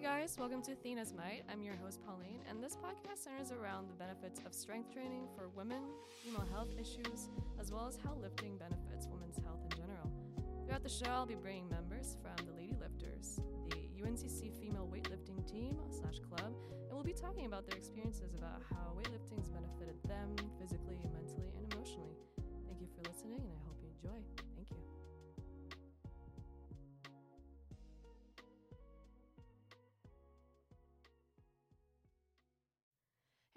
Hey guys, welcome to Athena's Might. I'm your host Pauline, and this podcast centers around the benefits of strength training for women, female health issues, as well as how lifting benefits women's health in general. Throughout the show, I'll be bringing members from the Lady Lifters, the UNCC female weightlifting team slash club, and we'll be talking about their experiences about how weightlifting's benefited them physically, mentally, and emotionally. Thank you for listening, and I hope you enjoy.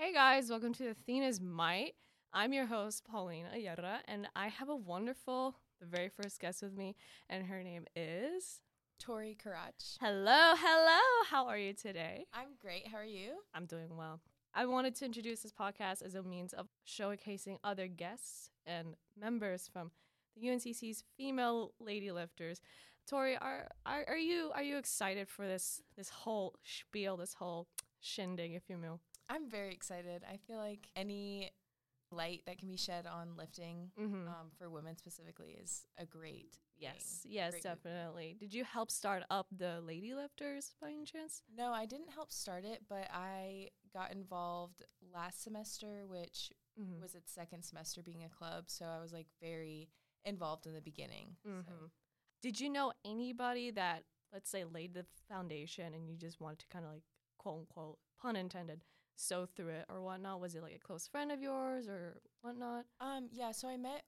Hey guys, welcome to Athena's Might. I'm your host, Pauline Ayerra, and I have a wonderful, the very first guest with me, and her name is. Tori Karach. Hello, hello. How are you today? I'm great. How are you? I'm doing well. I wanted to introduce this podcast as a means of showcasing other guests and members from the UNCC's female lady lifters. Tori, are, are are you are you excited for this this whole spiel, this whole shindig, if you will? I'm very excited. I feel like any light that can be shed on lifting Mm-hmm. um, for women specifically is a great. yes, thing. yes, Great definitely. Did you help start up the lady lifters by any chance? No, I didn't help start it, but I got involved last semester, which Mm-hmm. was its second semester being a club. So I was like very involved in the beginning. Mhm. So. Did you know anybody that, let's say, laid the foundation and you just wanted to kind of like, quote unquote, pun intended, sew through it or whatnot? Was it like a close friend of yours or whatnot? Um, yeah, so I met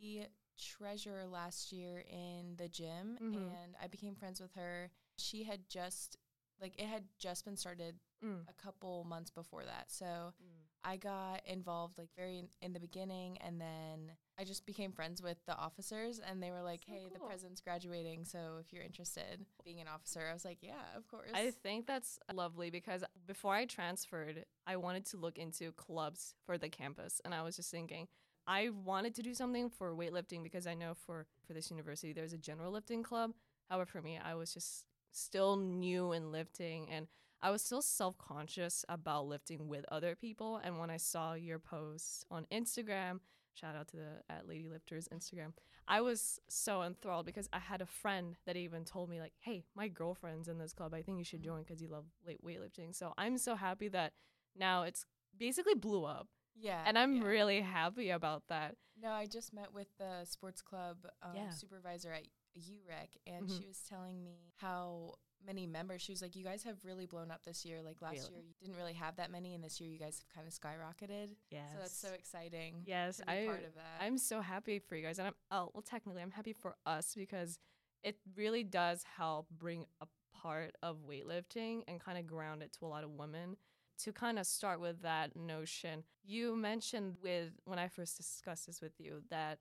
the treasurer last year in the gym Mhm. and I became friends with her. She had just like it had just been started Mm. a couple months before that. So I got involved like very in, in the beginning and then I just became friends with the officers and they were like, So "Hey, the president's graduating, so if you're interested being an officer." I was like, "Yeah, of course." I think that's lovely because before I transferred, I wanted to look into clubs for the campus. And I was just thinking, I wanted to do something for weightlifting because I know for, for this university, there's a general lifting club. However, for me, I was just still new in lifting and I was still self conscious about lifting with other people. And when I saw your post on Instagram, shout out to the at Lady Lifters Instagram, I was so enthralled because I had a friend that even told me like, "Hey, my girlfriend's in this club. I think you should Mhm. join because you love weight weightlifting." So I'm so happy that now it's basically blew up, yeah. and I'm yeah. really happy about that. No, I just met with the sports club um, Yeah. supervisor at UREC, and Mhm. she was telling me how many members. She was like, "You guys have really blown up this year. Like last Really? year, you didn't really have that many, and this year, you guys have kind of skyrocketed. Yes, So that's so exciting. yes. I part of that. I'm so happy for you guys, and I'm oh well, technically, I'm happy for us because it really does help bring a part of weightlifting and kind of ground it to a lot of women. To kind of start with that notion, you mentioned with when I first discussed this with you that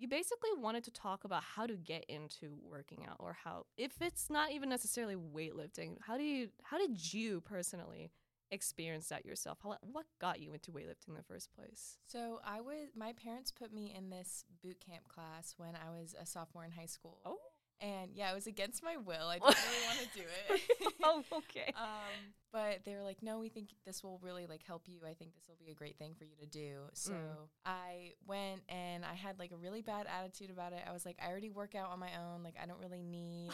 you basically wanted to talk about how to get into working out or how if it's not even necessarily weightlifting, how do you how did you personally experience that yourself? How, what got you into weightlifting in the first place? so I was. My parents put me in this boot camp class when I was a sophomore in high school. Oh. And yeah, it was against my will. I didn't really want to do it. oh, okay. um, but they were like, no, we think this will really like help you. I think this will be a great thing for you to do. So Mm. I went and I had like a really bad attitude about it. I was like, I already work out on my own. Like, I don't really need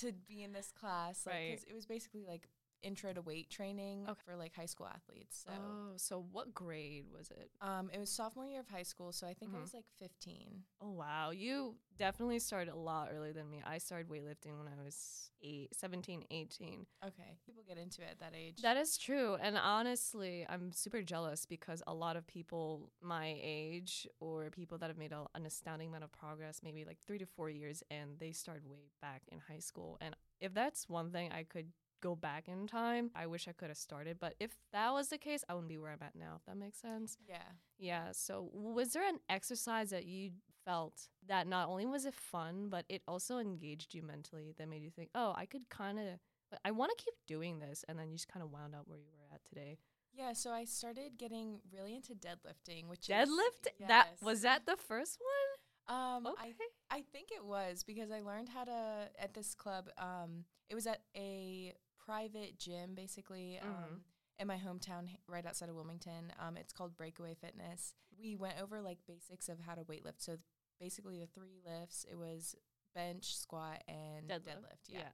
to be in this class. Like, Right. 'cause it was basically like intro to weight training Okay. for like high school athletes. So oh, so what grade was it? um, it was sophomore year of high school. So I think Mhm. I was like 15. Oh, wow. You definitely started a lot earlier than me. I started weightlifting when I was eight, 17, 18. Okay. People get into it at that age. That is true. And honestly, I'm super jealous because a lot of people my age or people that have made a, an astounding amount of progress, maybe like three to four years, and they started way back in high school. And if that's one thing I could go back in time, I wish I could have started. But if that was the case, I wouldn't be where I'm at now, if that makes sense. yeah. Yeah. So, was there an exercise that you felt that not only was it fun, but it also engaged you mentally that made you think, oh, I could kind of, I want to keep doing this. And then you just kind of wound up where you were at today. Yeah, so I started getting really into deadlifting, which Deadlift? Is, That was that the first one? Um, one? I I think it was because I learned how to at this club. Um, it was at a private gym, basically. Mhm. Um, in my hometown, right outside of Wilmington. Um, it's called Breakaway Fitness. We went over like basics of how to weightlift. So basically, the three lifts. It was bench, squat, and deadlift. yeah.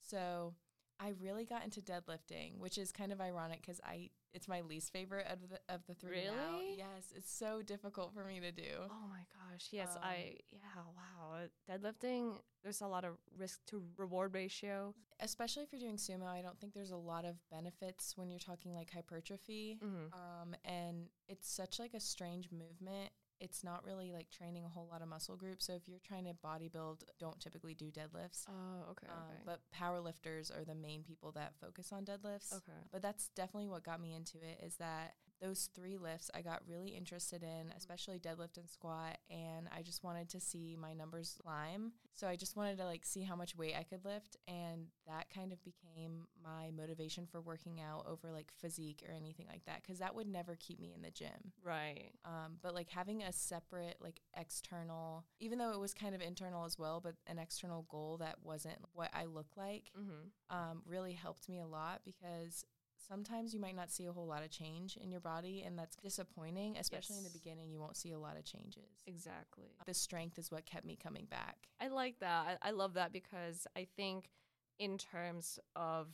So I really got into deadlifting, which is kind of ironic because I it's my least favorite of the of the three. now. Really? Yes, it's so difficult for me to do. Oh my gosh. Yes, Um, I yeah, wow. Uh, Deadlifting, there's a lot of risk to reward ratio. Especially if you're doing sumo, I don't think there's a lot of benefits when you're talking like hypertrophy. Mhm. Um, and it's such like a strange movement. It's not really like training a whole lot of muscle groups. So if you're trying to bodybuild, don't typically do deadlifts. Oh, okay, Um, okay. but power lifters are the main people that focus on deadlifts. okay. But that's definitely what got me into it is that those three lifts I got really interested in, especially deadlift and squat, and I just wanted to see my numbers climb. So I just wanted to like see how much weight I could lift and that kind of became my motivation for working out over like physique or anything like that cuz that would never keep me in the gym. Right. Um, but like having a separate like external even though it was kind of internal as well but an external goal that wasn't what I look like Mhm. um, really helped me a lot because sometimes you might not see a whole lot of change in your body and that's disappointing especially in the beginning you won't see a lot of changes Exactly. the strength is what kept me coming back I like that. I, I love that because I think, in terms of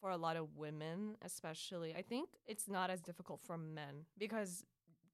for a lot of women, especially, I think it's not as difficult for men because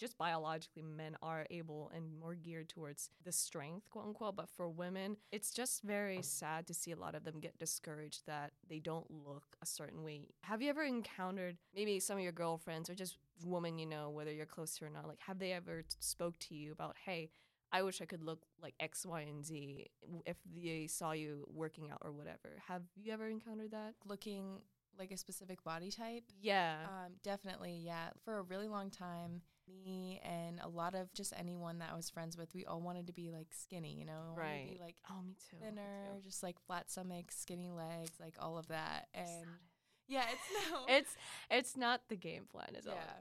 just biologically, men are able and more geared towards the strength, quote unquote. But for women, it's just very sad to see a lot of them get discouraged that they don't look a certain way. Have you ever encountered maybe some of your girlfriends or just women you know, whether you're close to or not? Like, have they ever spoke to you about, hey, I wish I could look like X, Y, and Z if they saw you working out or whatever. Have you ever encountered that? looking like a specific body type Yeah. um, definitely yeah for a really long time me and a lot of just anyone that i was friends with we all wanted to be like skinny you know right. like oh, me too. me thinner too. just like flat stomach skinny legs like all of that and yeah it's no. It's it's not the game plan, is all. Yeah.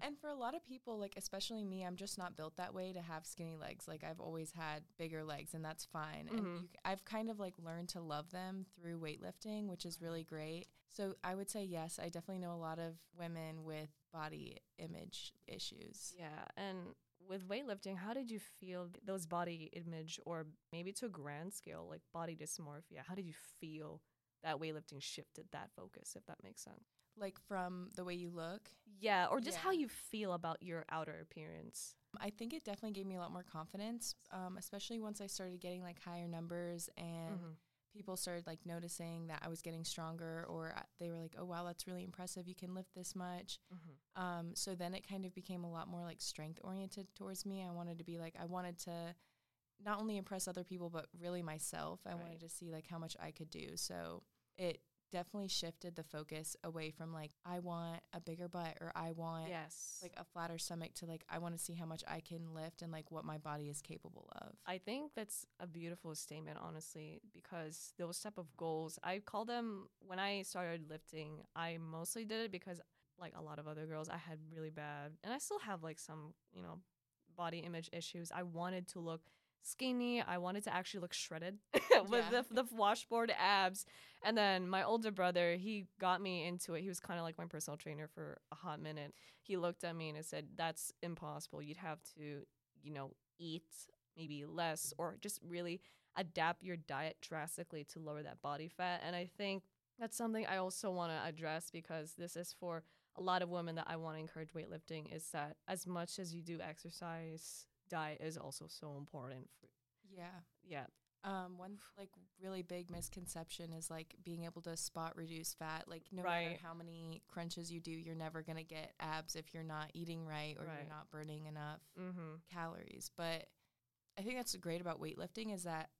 Yeah. And for a lot of people, like especially me, I'm just not built that way to have skinny legs. Like I've always had bigger legs, and that's fine. And Mhm. you, I've kind of like learned to love them through weightlifting, which is really great. So I would say yes, I definitely know a lot of women with body image issues. Yeah, and with weightlifting, how did you feel those body image, or maybe to a grand scale, like body dysmorphia? How did you feel that weightlifting shifted that focus, if that makes sense? Like from the way you look, Yeah, or just how you feel about your outer appearance. I think it definitely gave me a lot more confidence, um, especially once I started getting like higher numbers and Mhm. people started like noticing that I was getting stronger, or uh, they were like, "Oh wow, that's really impressive! You can lift this much." Mhm. Um, so then it kind of became a lot more like strength oriented towards me. I wanted to be like, I wanted to not only impress other people, but really myself. I Right. wanted to see like how much I could do. So it definitely shifted the focus away from like, I want a bigger butt or I want Yes. like a flatter stomach to like, I want to see how much I can lift and like what my body is capable of. I think that's a beautiful statement, honestly, because those type of goals, I call them when I started lifting, I mostly did it because like a lot of other girls, I had really bad and I still have like some, you know, body image issues. I wanted to look skinny. I wanted to actually look shredded with Yeah. the, the washboard abs. And then my older brother, he got me into it. He was kind of like my personal trainer for a hot minute. He looked at me and said, That's impossible. You'd have to, you know, eat maybe less or just really adapt your diet drastically to lower that body fat. And I think that's something I also want to address because this is for a lot of women that I want to encourage weightlifting is that as much as you do exercise, diet is also so important. For, Yeah. yeah. Um, one like really big misconception is like being able to spot reduce fat. Like no matter how many crunches you do, you're never gonna get abs if you're not eating right or Right. you're not burning enough Mm-hmm. calories. But I think that's great about weightlifting is that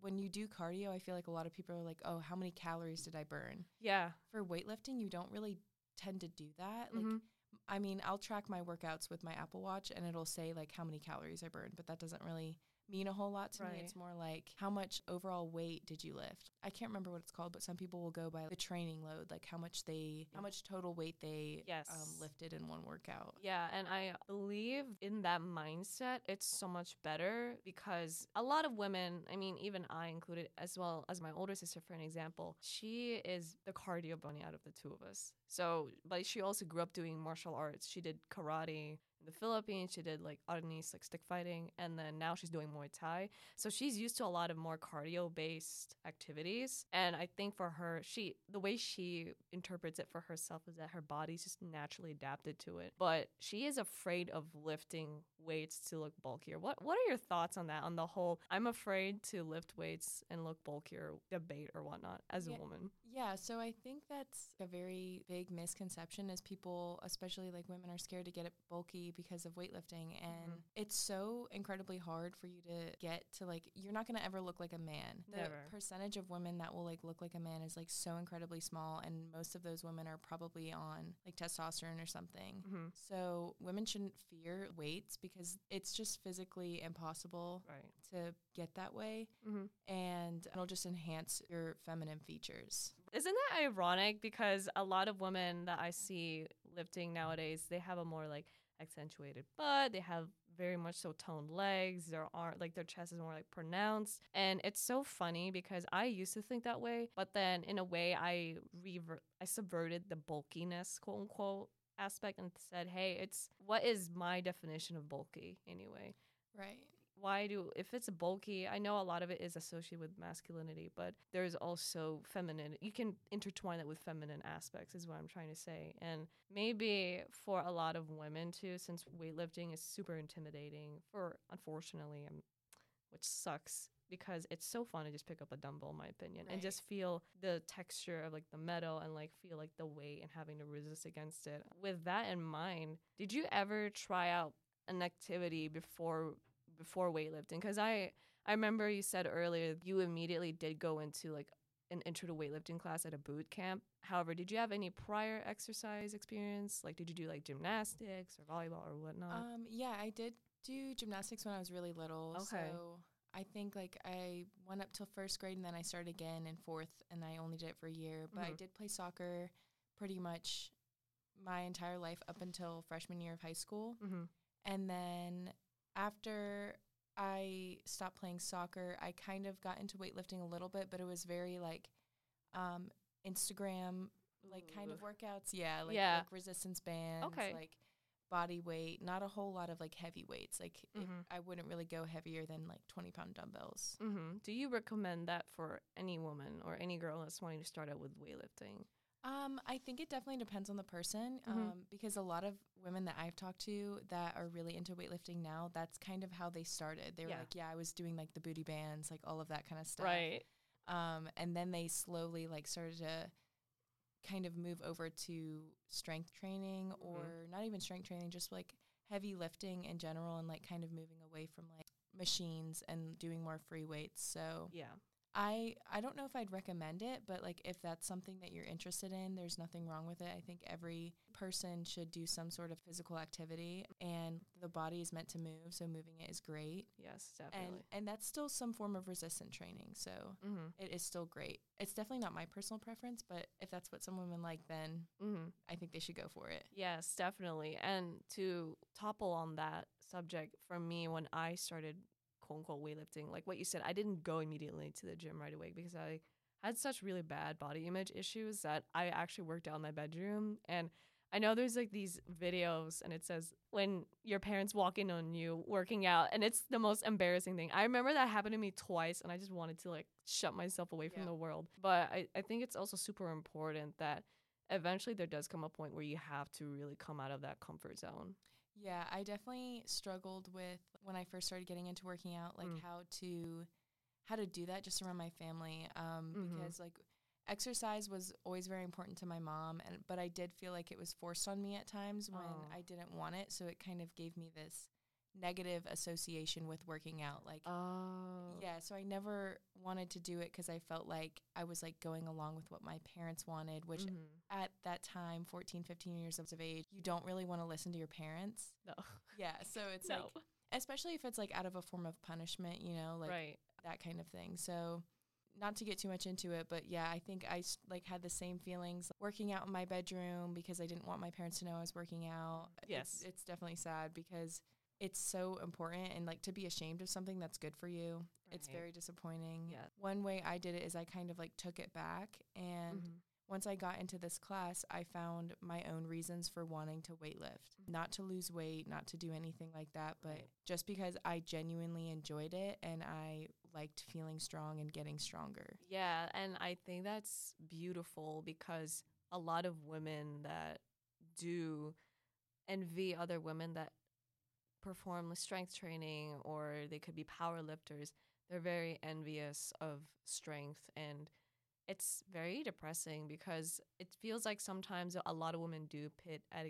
when you do cardio, I feel like a lot of people are like, "Oh, how many calories did I burn?" Yeah. For weightlifting, you don't really tend to do that. Like Mhm. I mean, I'll track my workouts with my Apple Watch and it'll say like how many calories I burned, but that doesn't really mean a whole lot to Right. me. It's more like how much overall weight did you lift? I can't remember what it's called, but some people will go by the training load, like how much they how much total weight they Yes. um, lifted in one workout. Yeah, and I believe in that mindset, it's so much better because a lot of women, I mean, even I included, as well as my older sister, for an example, she is the cardio bunny out of the two of us. So, but she also grew up doing martial arts. She did karate the Philippines. She did like Arnis like stick fighting, and then now she's doing Muay Thai. So she's used to a lot of more cardio based activities. And I think for her, she the way she interprets it for herself is that her body's just naturally adapted to it. But she is afraid of lifting weights to look bulkier. What what are your thoughts on that? On the whole, I'm afraid to lift weights and look bulkier debate or whatnot as Yeah. a woman. Yeah, so I think that's a very big misconception is people, especially like women, are scared to get it bulky because of weightlifting. And Mhm. it's so incredibly hard for you to get to like, you're not going to ever look like a man. The Never. percentage of women that will like look like a man is like so incredibly small. And most of those women are probably on like testosterone or something. Mm-hmm. So women shouldn't fear weights because it's just physically impossible Right. to get that way. Mm-hmm. And it'll just enhance your feminine features. Isn't that ironic? Because a lot of women that I see lifting nowadays, they have a more like accentuated butt. They have very much so toned legs. Their arm, like their chest is more like pronounced, and it's so funny because I used to think that way, but then in a way I revert, I subverted the bulkiness, quote unquote aspect and said, hey, it's what is my definition of bulky anyway? Right. why do if it's bulky i know a lot of it is associated with masculinity but there's also feminine you can intertwine that with feminine aspects is what i'm trying to say and maybe for a lot of women too since weightlifting is super intimidating for unfortunately um, which sucks because it's so fun to just pick up a dumbbell in my opinion and just feel the texture of like the metal and like feel like the weight and having to resist against it. With that in mind did you ever try out an activity before before weightlifting? Because i i remember you said earlier you immediately did go into like an intro to weightlifting class at a boot camp. However did you have any prior exercise experience? Like did you do like gymnastics or volleyball or whatnot? Um, yeah, I did do gymnastics when I was really little. Okay. So I think like I went up till first grade and then I started again in fourth and I only did it for a year. But I Mhm. did play soccer pretty much my entire life up until freshman year of high school. mm-hmm. And then after I stopped playing soccer, I kind of got into weightlifting a little bit, but it was very like um Instagram like kind of workouts. Yeah, like Yeah. like resistance bands, Okay. like body weight, not a whole lot of like heavy weights. Like Mhm. I wouldn't really go heavier than like 20 pound dumbbells. Mm-hmm. Do you recommend that for any woman or any girl that's wanting to start out with weightlifting? Um, I think it definitely depends on the person. Mhm. Um, because a lot of women that I've talked to that are really into weightlifting now, that's kind of how they started. They were Yeah. like, Yeah, I was doing like the booty bands, like all of that kind of stuff. Right. Um, and then they slowly like started to kind of move over to strength training Mhm. or not even strength training, just like heavy lifting in general and like kind of moving away from like machines and doing more free weights. So Yeah. I I don't know if I'd recommend it, but like if that's something that you're interested in, there's nothing wrong with it. I think every person should do some sort of physical activity and the body is meant to move, so moving it is great. Yes, And definitely. and that's still some form of resistant training. So mm-hmm. it is still great. It's definitely not my personal preference, but if that's what some women like, then Mm-hmm. I think they should go for it. Yes, definitely. And to topple on that subject, for me, when I started quote unquote weightlifting, like what you said, I didn't go immediately to the gym right away because I had such really bad body image issues that I actually worked out in my bedroom. And I know there's like these videos and it says when your parents walk in on you working out and it's the most embarrassing thing. I remember that happened to me twice and I just wanted to like shut myself away from Yeah. the world. But I, I think it's also super important that eventually there does come a point where you have to really come out of that comfort zone. Yeah, I definitely struggled with when I first started getting into working out, like Mm. how to how to do that just around my family. Um, Mhm. because like exercise was always very important to my mom, and but I did feel like it was forced on me at times when Oh. I didn't want it. So it kind of gave me this negative association with working out. Like Oh. Yeah, so I never wanted to do it because I felt like I was like going along with what my parents wanted, which Mhm. at that time, 14, 15 years of age, you don't really want to listen to your parents. No. Yeah, so it's no. like, especially if it's like out of a form of punishment, you know, like right. that kind of thing. So not to get too much into it, but yeah, I think I s- like had the same feelings working out in my bedroom because I didn't want my parents to know I was working out. Yes. It's, it's definitely sad because it's so important and like to be ashamed of something that's good for you. It's very disappointing. Yeah. One way I did it is I kind of like took it back and Mhm. once I got into this class, I found my own reasons for wanting to weightlift. Not to lose weight, not to do anything like that, but Right. just because I genuinely enjoyed it and I liked feeling strong and getting stronger. Yeah, and I think that's beautiful because a lot of women that do envy other women that perform strength training or they could be power lifters. They're very envious of strength and it's very depressing because it feels like sometimes a lot of women do pit at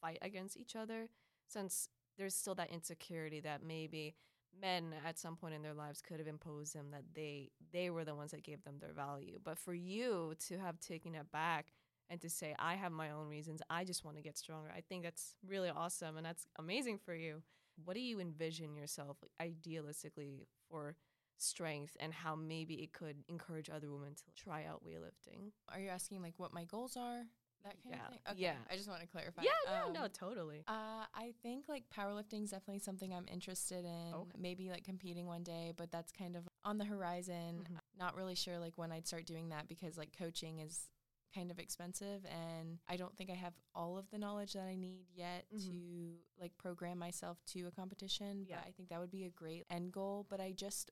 fight against each other since there's still that insecurity that maybe men at some point in their lives could have imposed them that they they were the ones that gave them their value but for you to have taken it back and to say i have my own reasons i just want to get stronger i think that's really awesome and that's amazing for you what do you envision yourself idealistically for strength and how maybe it could encourage other women to try out weightlifting Are you asking like what my goals are? That kind Yeah, of thing? Okay. yeah. I just want to clarify. yeah yeah no Um, totally Uh, I think like powerlifting is definitely something I'm interested in. Okay. Maybe like competing one day, but that's kind of on the horizon. Mhm. Not really sure like when I'd start doing that because like coaching is kind of expensive and I don't think I have all of the knowledge that I need yet Mhm. to like program myself to a competition. Yeah. But I think that would be a great end goal. But I just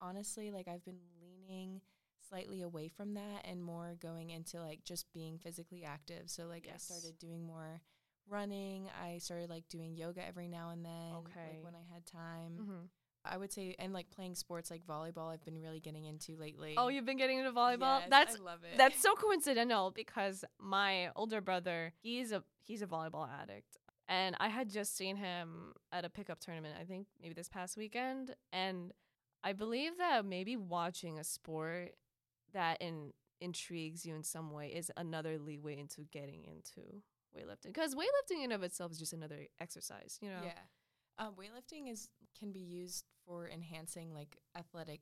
honestly like I've been leaning slightly away from that and more going into like just being physically active. So like I started doing more running. I started like doing yoga every now and then, Okay. like when I had time. mm-hmm. I would say and like playing sports like volleyball I've been really getting into lately. oh you've been getting into volleyball Yes, that's I love it. That's so coincidental because my older brother, he's a he's a volleyball addict. And I had just seen him at a pickup tournament, I think maybe this past weekend, and I believe that maybe watching a sport that in intrigues you in some way is another leeway into getting into weightlifting because weightlifting in of itself is just another exercise, you know. Yeah. Um, weightlifting is can be used for enhancing like athletic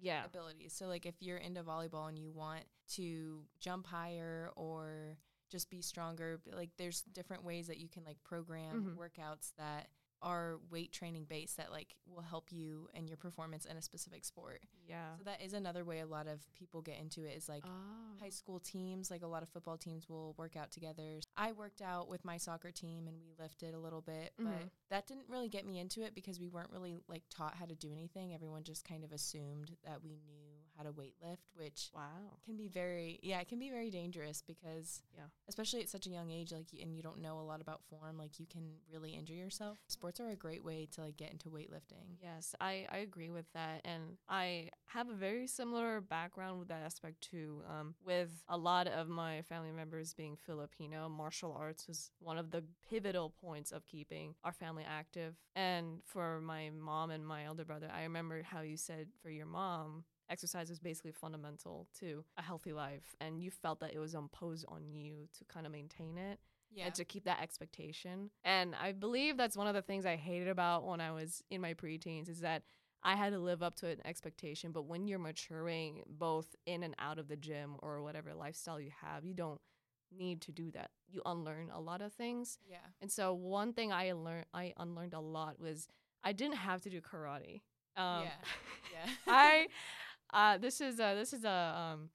Yeah. abilities. So like if you're into volleyball and you want to jump higher or just be stronger, like there's different ways that you can like program Mhm. workouts that are weight training based that like will help you and your performance in a specific sport. Yeah. So that is another way a lot of people get into it is like oh. high school teams, like a lot of football teams will work out together. I worked out with my soccer team and we lifted a little bit, but Mhm. that didn't really get me into it because we weren't really like taught how to do anything. Everyone just kind of assumed that we knew how to weight lift, which Wow. can be very yeah, it can be very dangerous because Yeah. especially at such a young age like and you don't know a lot about form, like you can really injure yourself. Sports are a great way to like get into weightlifting. Yes, I, I agree with that. And I have a very similar background with that aspect too. Um, with a lot of my family members being Filipino, martial arts was one of the pivotal points of keeping our family active. And for my mom and my elder brother, I remember how you said for your mom, exercise was basically fundamental to a healthy life. And you felt that it was imposed on you to kind of maintain it Yeah. and to keep that expectation. And I believe that's one of the things I hated about when I was in my preteens is that I had to live up to an expectation. But when you're maturing, both in and out of the gym or whatever lifestyle you have, you don't need to do that. You unlearn a lot of things. yeah. And so one thing I learned, I unlearned a lot was I didn't have to do karate. Um, Yeah. Yeah. I uh this is a this is a um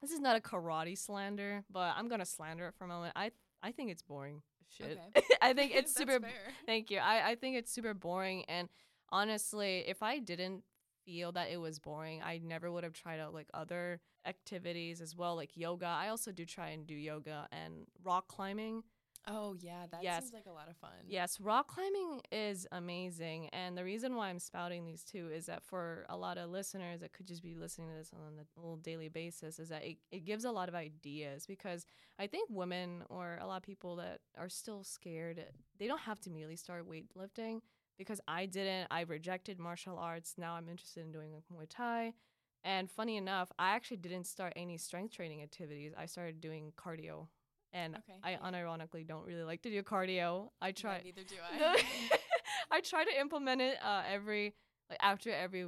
this is not a karate slander, but I'm gonna slander it for a moment. I I think it's boring. Shit. Okay. I think it's super fair. thank you. I, I think it's super boring and honestly, if I didn't feel that it was boring, I never would have tried out like other activities as well, like yoga. I also do try and do yoga and rock climbing. Oh yeah, that Yes. seems like a lot of fun. Yes, rock climbing is amazing. And the reason why I'm spouting these two is that for a lot of listeners that could just be listening to this on a little daily basis, is that it, it gives a lot of ideas because I think women or a lot of people that are still scared, they don't have to immediately start weightlifting because I didn't. I rejected martial arts. Now I'm interested in doing like Muay Thai. And funny enough, I actually didn't start any strength training activities. I started doing cardio. And Okay, I yeah. unironically don't really like to do cardio. I try neither do I. I try to implement it uh, every like after every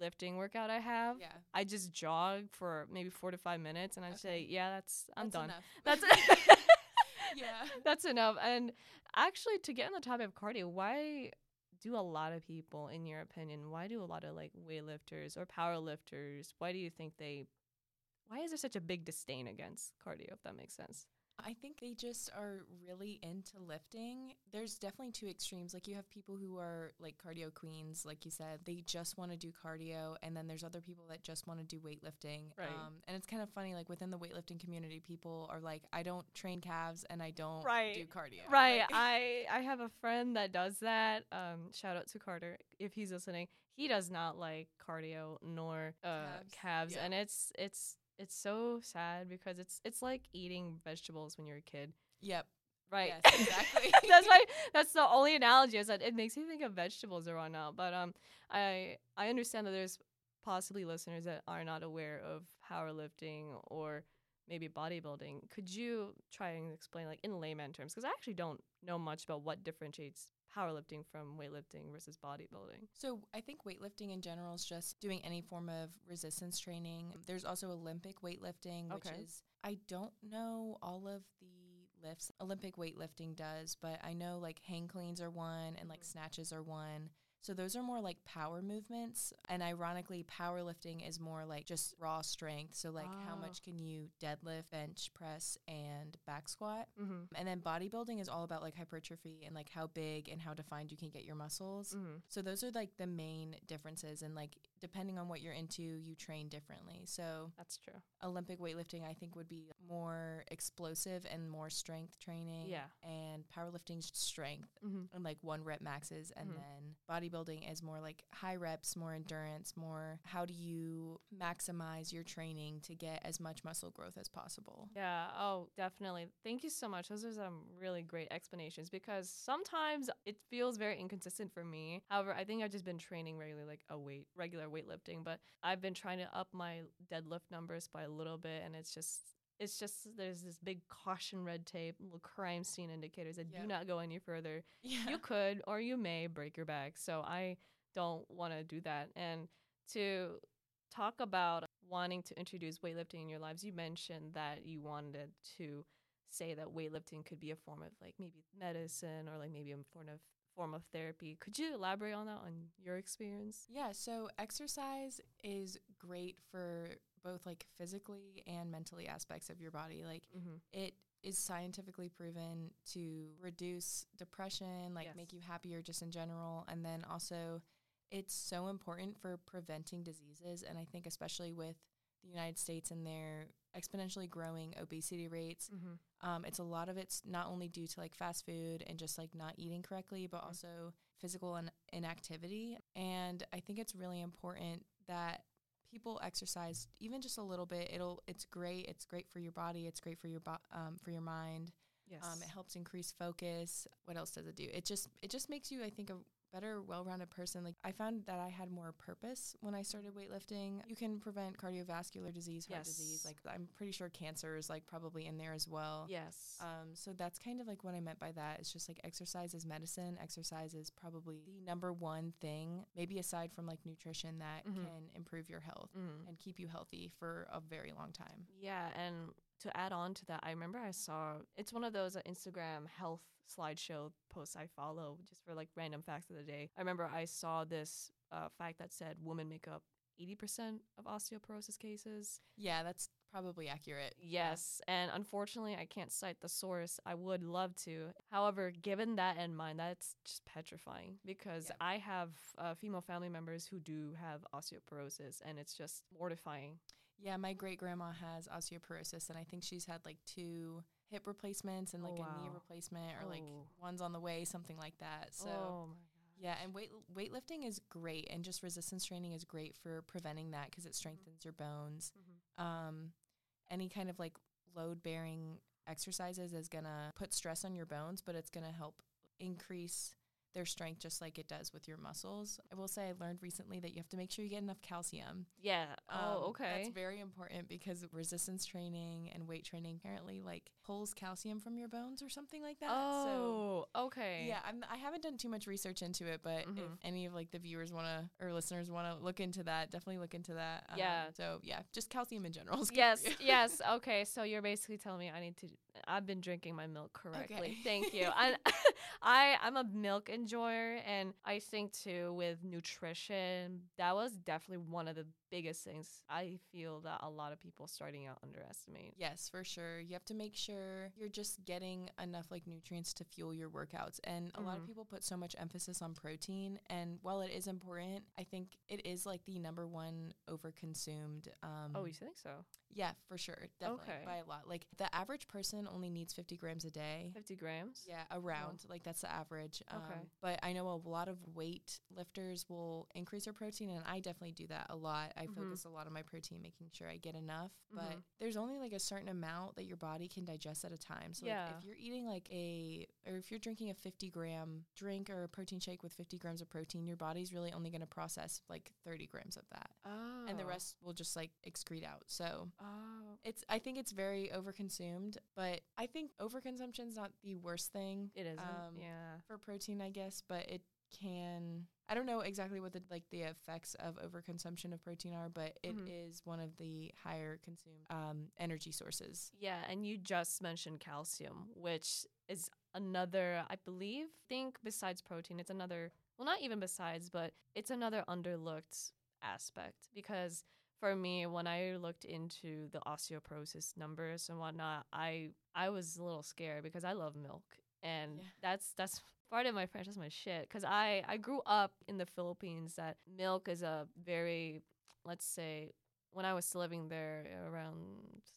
lifting workout I have. yeah. I just jog for maybe four to five minutes, and I say, "Yeah, that's I'm That's done. enough. That's yeah. that's enough." And actually, to get on the topic of cardio, why do a lot of people, in your opinion, why do a lot of like weightlifters or power lifters, why do you think they why is there such a big disdain against cardio if that makes sense? I think they just are really into lifting. There's definitely two extremes. Like you have people who are like cardio queens, like you said, they just want to do cardio, and then there's other people that just want to do weightlifting. Right. Um, and it's kind of funny, like within the weightlifting community, people are like, I don't train calves and I don't Right. do cardio. Right. Like- I I have a friend that does that. Um, shout out to Carter if he's listening. He does not like cardio nor uh, Calves, calves, yeah. and it's it's it's so sad because it's it's like eating vegetables when you're a kid. yep. Right. Yes, exactly. that's why that's the only analogy is that it makes me think of vegetables or now. But um I I understand that there's possibly listeners that are not aware of powerlifting or maybe bodybuilding. Could you try and explain like in layman terms? Because I actually don't know much about what differentiates powerlifting from weightlifting versus bodybuilding. So I think weightlifting in general is just doing any form of resistance training. There's also Olympic weightlifting, which Okay. is I don't know all of the lifts Olympic weightlifting does, but I know like hang cleans are one and like Mhm. snatches are one. So those are more like power movements, and ironically, powerlifting is more like just raw strength. So like how Ah. much can you deadlift, bench press, and back squat. Mm-hmm. And then bodybuilding is all about like hypertrophy and like how big and how defined you can get your muscles. Mm-hmm. So those are like the main differences and like depending on what you're into, you train differently. So That's true. Olympic weightlifting I think would be more explosive and more strength training. Yeah. And powerlifting strength Mm-hmm. and like one rep maxes and Mhm. then bodybuilding is more like high reps, more endurance, more how do you maximize your training to get as much muscle growth as possible. Yeah. Oh, definitely. Thank you so much. Those are some really great explanations because sometimes it feels very inconsistent for me. However, I think I've just been training regularly, like a weight, regular weightlifting, but I've been trying to up my deadlift numbers by a little bit, and it's just. It's just there's this big caution red tape, little crime scene indicators that do not go any further. Yeah. you could or you may break your back. So I don't want to do that. And to talk about wanting to introduce weightlifting in your lives, you mentioned that you wanted to say that weightlifting could be a form of like maybe medicine or like maybe a form of form of therapy. Could you elaborate on that on your experience? Yeah, so exercise is great for both like physically and mentally aspects of your body. Like Mm-hmm. it is scientifically proven to reduce depression, like Yes. make you happier just in general, and then also it's so important for preventing diseases and I think especially with the United States and their exponentially growing obesity rates, Mm-hmm. um, it's a lot of it's not only due to like fast food and just like not eating correctly, but Mhm. also physical in- inactivity. And I think it's really important that people exercise even just a little bit. It'll it's great. It's great for your body. It's great for your bo- um, for your mind. Yes. Um, it helps increase focus. What else does it do? It just it just makes you, I think, a better, well-rounded person. Like I found that I had more purpose when I started weightlifting. You can prevent cardiovascular disease, heart disease. Like I'm pretty sure cancer is like probably in there as well. yes. Um, so that's kind of like what I meant by that. It's just like exercise is medicine. Exercise is probably the number one thing, maybe aside from like nutrition, that Mhm. can improve your health mm. and keep you healthy for a very long time. Yeah, and to add on to that, I remember I saw it's one of those uh, Instagram health slideshow posts I follow just for like random facts of the day. I remember I saw this uh, fact that said women make up 80% of osteoporosis cases. Yeah, that's probably accurate. Yes, and unfortunately, I can't cite the source. I would love to. However, given that in mind, that's just petrifying because Yep. I have uh, female family members who do have osteoporosis, and it's just mortifying. Yeah, my great grandma has osteoporosis, and I think she's had like two hip replacements and Oh, like a knee replacement, or like Oh. one's on the way, something like that. So oh yeah, and weight weightlifting is great, and just resistance training is great for preventing that because it strengthens your bones. Mhm. Um, any kind of like load bearing exercises is gonna put stress on your bones, but it's gonna help increase their strength just like it does with your muscles. I will say I learned recently that you have to make sure you get enough calcium. Yeah. Um, oh, okay. That's very important because resistance training and weight training apparently like pulls calcium from your bones or something like that. So oh, okay. yeah, I'm, I haven't done too much research into it, but if Mhm. any of like the viewers want to or listeners want to look into that, definitely look into that. Um, Yeah. So yeah, just calcium in general. is Yes, yes. Okay, so you're basically telling me I need to. I've been drinking my milk correctly. Okay. Thank you. I, I, I'm a milk enjoyer, and I think too with nutrition, that was definitely one of the biggest things I feel that a lot of people starting out underestimate. Yes, for sure. You have to make sure you're just getting enough like nutrients to fuel your workouts. And a lot of Mhm. people put so much emphasis on protein. And while it is important, I think it is like the number one overconsumed. Um, Oh, you think so? yeah, for sure. Definitely Okay. by a lot. Like the average person only needs 50 grams a day. 50 grams? Yeah, around like that's the average. Um, Okay. But I know a lot of weight lifters will increase their protein, and I definitely do that a lot. I Mhm. focus a lot on my protein, making sure I get enough. But Mhm. there's only like a certain amount that your body can digest at a time. So like, if you're eating like a, or if you're drinking a 50 gram drink or a protein shake with 50 grams of protein, your body's really only going to process like 30 grams of that, Oh. and the rest will just like excrete out. So Oh. it's I think it's very overconsumed, but I think overconsumption is not the worst thing It isn't. um, yeah. for protein, I guess, but it can I don't know exactly what the like the effects of overconsumption of protein are, but it is Mhm. one of the higher consumed um, energy sources. Yeah, and you just mentioned calcium, which is another, I believe, think besides protein, it's another, well, not even besides, but it's another underlooked aspect because for me, when I looked into the osteoporosis numbers and whatnot, I I was a little scared because I love milk, and Yeah. that's that's part of my French. That's my shit because I I grew up in the Philippines that milk is a very let's say when I was living there around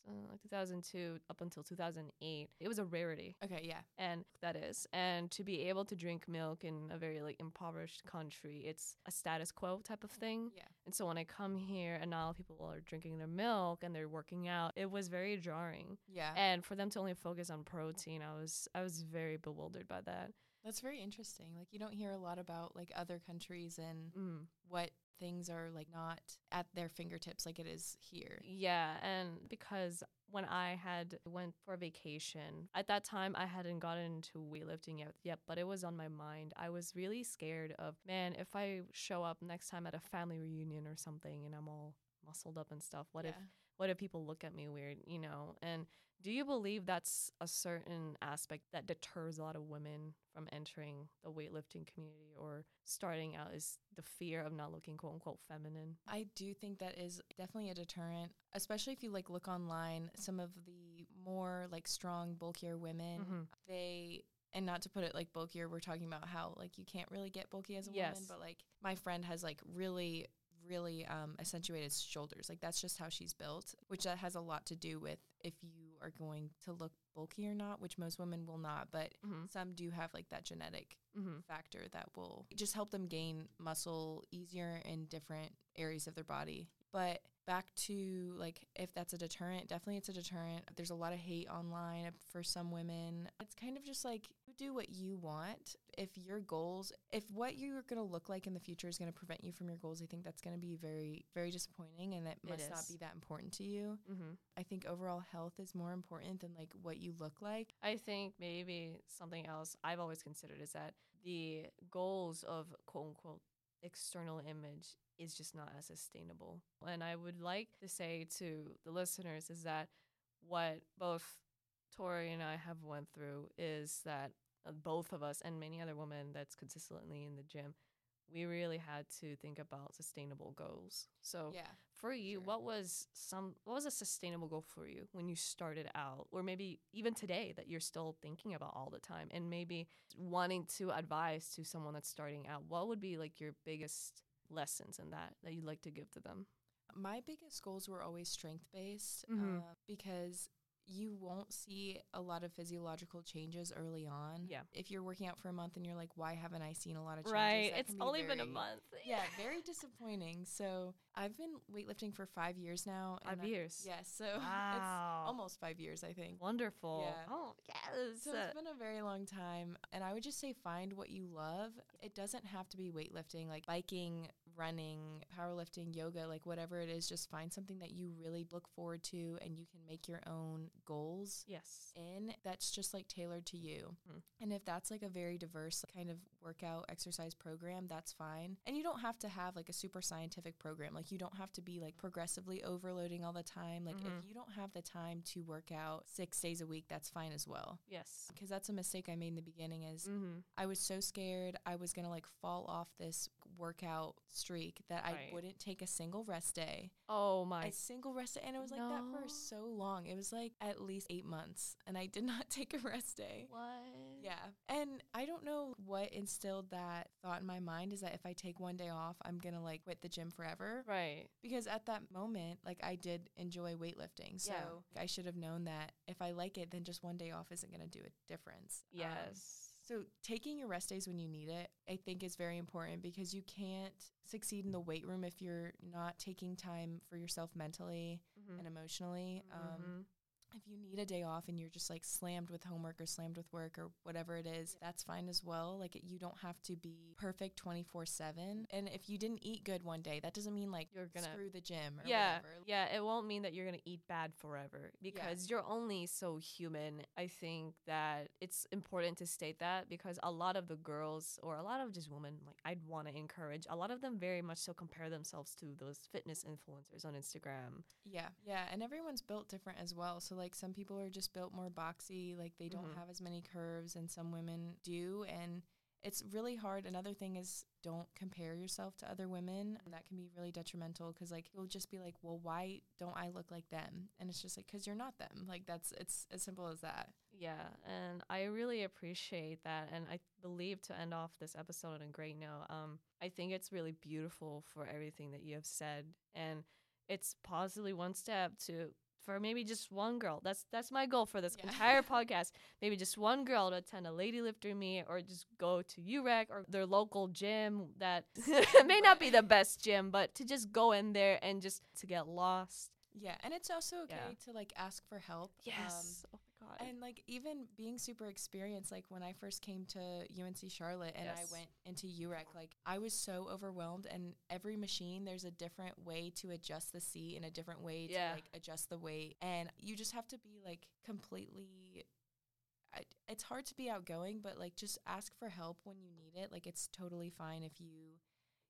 uh, like 2002 up until 2008, it was a rarity, Okay, yeah. and that is, and to be able to drink milk in a very like impoverished country, it's a status quo type of thing. Yeah. And so when I come here and now people are drinking their milk and they're working out, it was very jarring. Yeah. And for them to only focus on protein, I was I was very bewildered by that. That's very interesting. Like you don't hear a lot about like other countries and Mm. what things are like not at their fingertips like it is here. Yeah, and because when I had went for vacation, at that time I hadn't gotten into weightlifting yet, yet, but it was on my mind. I was really scared of, man, if I show up next time at a family reunion or something and I'm all muscled up and stuff, what if Yeah. What if people look at me weird, you know? And do you believe that's a certain aspect that deters a lot of women from entering the weightlifting community or starting out is the fear of not looking quote unquote feminine? I do think that is definitely a deterrent, especially if you like look online. Some of the more like strong, bulkier women, Mhm. they and not to put it like bulkier, we're talking about how like you can't really get bulky as a woman, but like my friend has like really really um, accentuated shoulders like that's just how she's built which that has a lot to do with if you are going to look bulky or not which most women will not but Mm-hmm. some do have like that genetic Mm-hmm. factor that will just help them gain muscle easier in different areas of their body. But back to like if that's a deterrent, definitely it's a deterrent. There's a lot of hate online for some women. It's kind of just like do what you want. If your goals, if what you're going to look like in the future is going to prevent you from your goals, I think that's going to be very very disappointing and that It must not be that important to you. Mm-hmm. I think overall health is more important than like what you look like. I think maybe something else I've always considered is that the goals of quote unquote external image is just not as sustainable. And I would like to say to the listeners is that what both Tori and I have went through is that both of us and many other women that's consistently in the gym, we really had to think about sustainable goals. So Yeah. for you, Sure. what was some what was a sustainable goal for you when you started out, or maybe even today that you're still thinking about all the time, and maybe wanting to advise to someone that's starting out? What would be like your biggest lessons in that that you'd like to give to them? My biggest goals were always strength based Mhm. uh, because you won't see a lot of physiological changes early on. Yeah. If you're working out for a month and you're like, why haven't I seen a lot of changes? Right, That it's be only been a month. Yeah, very disappointing. So I've been weightlifting for five years now. five years. Yes, so Wow. it's almost five years, I think. Wonderful. Yeah. Oh yes. So it's been a very long time. And I would just say find what you love. It doesn't have to be weightlifting, like biking, running, powerlifting, yoga, like whatever it is. Just find something that you really look forward to and you can make your own goals Yes. in that's just like tailored to you. Mhm. And if that's like a very diverse kind of workout exercise program, that's fine. And you don't have to have like a super scientific program. Like you don't have to be like progressively overloading all the time. Like Mhm. if you don't have the time to work out 6 days a week, that's fine as well. Yes. Because that's a mistake I made in the beginning is Mm-hmm. I was so scared I was going to like fall off this workout streak that Right. I wouldn't take a single rest day. Oh my. A single rest day and it was like that for so long. It was like at least 8 months and I did not take a rest day. What? Yeah. And I don't know what instilled that thought in my mind is that if I take one day off, I'm going to like quit the gym forever. Right. Because at that moment, like I did enjoy weightlifting. So Yeah. I should have known that if I like it, then just one day off isn't going to do a difference. Um, Yes. So taking your rest days when you need it, I think is very important because you can't succeed in the weight room if you're not taking time for yourself mentally Mhm. and emotionally. Um, Mhm. If you need a day off and you're just like slammed with homework or slammed with work or whatever it is, that's fine as well. Like you don't have to be perfect 24 7. And if you didn't eat good one day, that doesn't mean like You're gonna- screw the gym or yeah, whatever. yeah. It won't mean that you're gonna eat bad forever because you're only so human. I think that it's important to state that because a lot of the girls or a lot of just women, like I'd want to encourage, a lot of them very much so compare themselves to those fitness influencers on Instagram. Yeah. Yeah. And everyone's built different as well. So, like, some people are just built more boxy, like, they don't Mhm. have as many curves, and some women do. And it's really hard. Another thing is don't compare yourself to other women. And that can be really detrimental because, like, you'll just be like, well, why don't I look like them? And it's just like, because you're not them. Like, that's, it's as simple as that. Yeah, and I really appreciate that. And I believe to end off this episode on a great note, um, I think it's really beautiful for everything that you have said, and it's possibly one step to for maybe just one girl. That's that's my goal for this Yeah. entire podcast. Maybe just one girl to attend a lady lifter meet, or just go to UREC or their local gym that may not be the best gym, but to just go in there and just to get lost. Yeah. And it's also okay Yeah. to, like, ask for help. Um, Yes. god. And like even being super experienced, like when I first came to UNC Charlotte and Yes. I went into UREC, like I was so overwhelmed. And every machine, there's a different way to adjust the seat and a different way Yeah. to like adjust the weight, and you just have to be like completely. I, it's hard to be outgoing, but like just ask for help when you need it. Like it's totally fine if you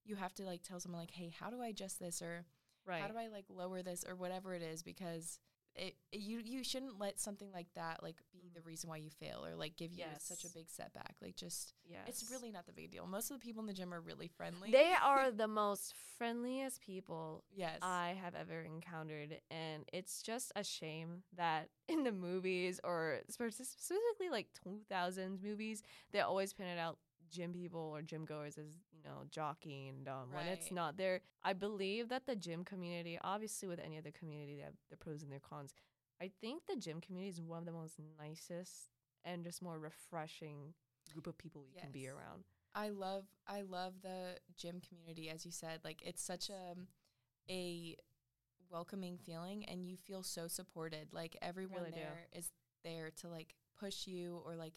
you have to like tell someone like, hey, how do I adjust this or right. how do I like lower this or whatever it is because it, you you shouldn't let something like that like be the mm-hmm. reason why you fail or like give you such a big setback. Like just yes. it's really not the big deal. Most of the people in the gym are really friendly. They are the most friendliest people yes. I have ever encountered. And it's just a shame that in the movies or specifically like 2000s movies, they always painted out gym people or gym goers as, you know, jockeying and um, when it's not there. I believe that the gym community, obviously with any other community, they have their pros and their cons. I think the gym community is one of the most nicest and just more refreshing group of people you can be around. I love I love the gym community as you said like it's such a a welcoming feeling and you feel so supported like everyone Really do. there is there to like push you or like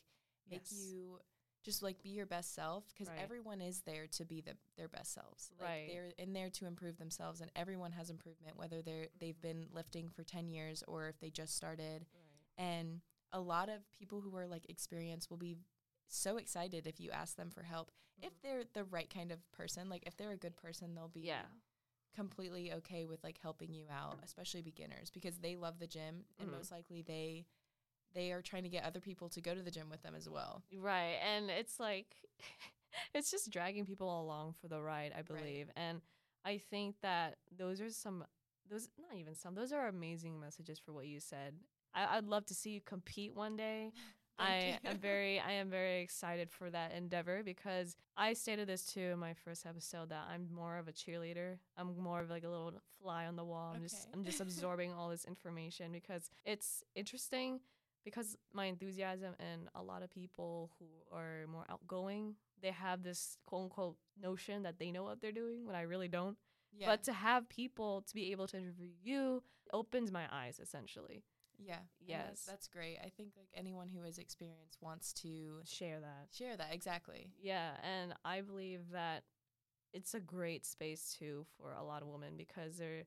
make Yes. you just like be your best self because Right. everyone is there to be the, their best selves like Right. they're in there to improve themselves and everyone has improvement whether they're they've been lifting for 10 years or if they just started and a lot of people who are like experienced will be so excited if you ask them for help if they're the right kind of person like if they're a good person they'll be Yeah. completely okay with like helping you out especially beginners because they love the gym and Mhm. most likely they they are trying to get other people to go to the gym with them as well Right. And it's like it's just dragging people along for the ride, I believe. And I think that those are some those not even some, those are amazing messages for what you said. I, I'd love to see you compete one day. I am very I am very excited for that endeavor because I stated this too in my first episode that I'm more of a cheerleader. I'm more of like a little fly on the wall. I'm just Okay. I'm just absorbing all this information because it's interesting because my enthusiasm and a lot of people who are more outgoing, they have this quote unquote notion that they know what they're doing when I really don't. yeah But to have people to be able to interview you opens my eyes essentially. yeah and that's- Yes. that's great i think like anyone who has experience wants to Share that. share that exactly Yeah, and I believe that it's a great space too for a lot of women because there are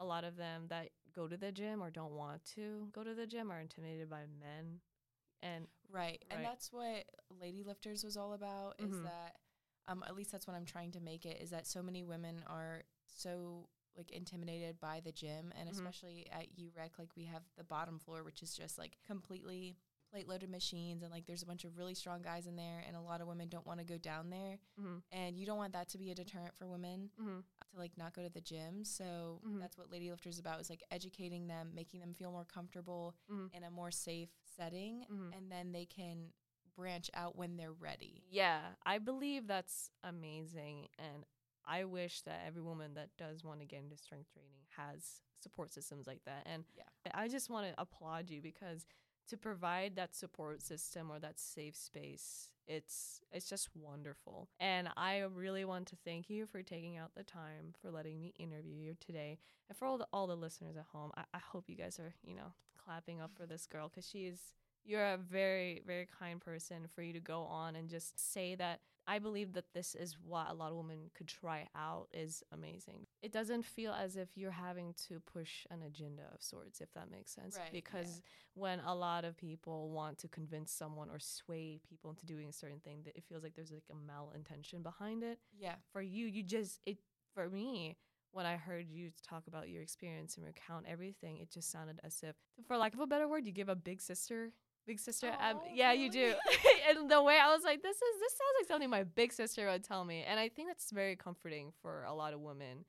a lot of them that go to the gym or don't want to go to the gym are intimidated by men. And Right. And that's what Lady Lifters was all about is Mhm. that um at least that's what I'm trying to make it is that so many women are so like intimidated by the gym and Mhm. especially at UREC like we have the bottom floor which is just like completely plate loaded machines and like there's a bunch of really strong guys in there and a lot of women don't want to go down there mhm, and you don't want that to be a deterrent for women mhm, to like not go to the gym so Mhm. that's what lady lifters is about is like educating them making them feel more comfortable mhm. in a more safe setting Mhm. and then they can branch out when they're ready Yeah, I believe that's amazing. And I wish that every woman that does want to get into strength training has support systems like that. And Yeah. I just want to applaud you because to provide that support system or that safe space, it's it's just wonderful. And I really want to thank you for taking out the time for letting me interview you today. And for all the all the listeners at home, I, I hope you guys are, you know, clapping up for this girl because she is you're a very very kind person for you to go on and just say that i believe that this is what a lot of women could try out is amazing. It doesn't feel as if you're having to push an agenda of sorts if that makes sense Right, yeah. because when a lot of people want to convince someone or sway people into doing a certain thing that it feels like there's like a malintention behind it. Yeah. For you you just it for me when i heard you talk about your experience and recount everything it just sounded as if for lack of a better word you give a big sister big sister um, Aw, yeah you do. and the way i was like this is this sounds like something my big sister would tell me. And i think that's very comforting for a lot of women.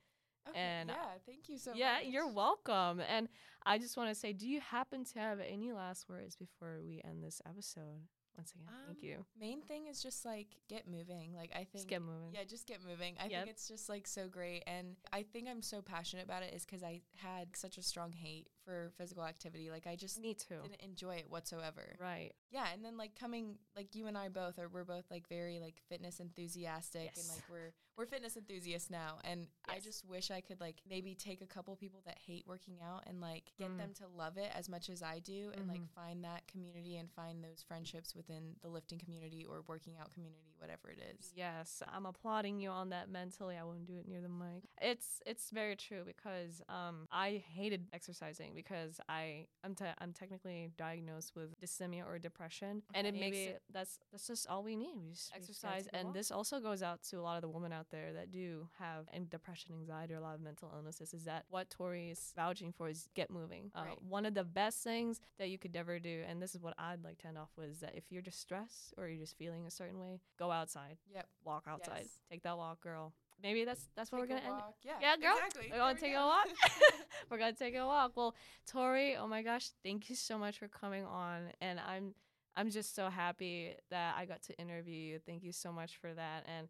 Okay, and, yeah thank you so yeah much. you're welcome. And i just want to say do you happen to have any last words before we end this episode once again. Thank Um, you. main thing is just like get moving. Like i think just get moving. Yeah just get moving. I Yep. think it's just like so great. And i think i'm so passionate about it is because i had such a strong hate for physical activity. Like i just me too. didn't enjoy it whatsoever. Right. Yeah and then like coming like you and i both are we're both like very like fitness enthusiastic yes. and like we're we're fitness enthusiasts now. And i just wish i could like maybe take a couple people that hate working out and like get Mm. them to love it as much as i do and like Mhm. find that community and find those friendships within the lifting community or working out community whatever it is Yes, I'm applauding you on that mentally. I wouldn't do it near the mic. It's it's very true because um I hated exercising because I I'm te- I'm technically diagnosed with dysthymia or depression and it Okay. makes it that's that's just all we need. We just We just gotta exercise and walk. this also goes out to a lot of the women out there that do have and depression, anxiety or a lot of mental illnesses is that what Tori is vouching for is get moving. Uh, Right. One of the best things that you could ever do and this is what I'd like to end off with is that if you're just stressed or you're just feeling a certain way, go outside yep walk outside. Yes. Take that walk, girl. Maybe that's that's what we're gonna end. it. yeah Yeah, girl. exactly. We're gonna There we take a walk. we're gonna take a walk. Well, Tori, oh my gosh, thank you so much for coming on, and I'm I'm just so happy that I got to interview you. Thank you so much for that, and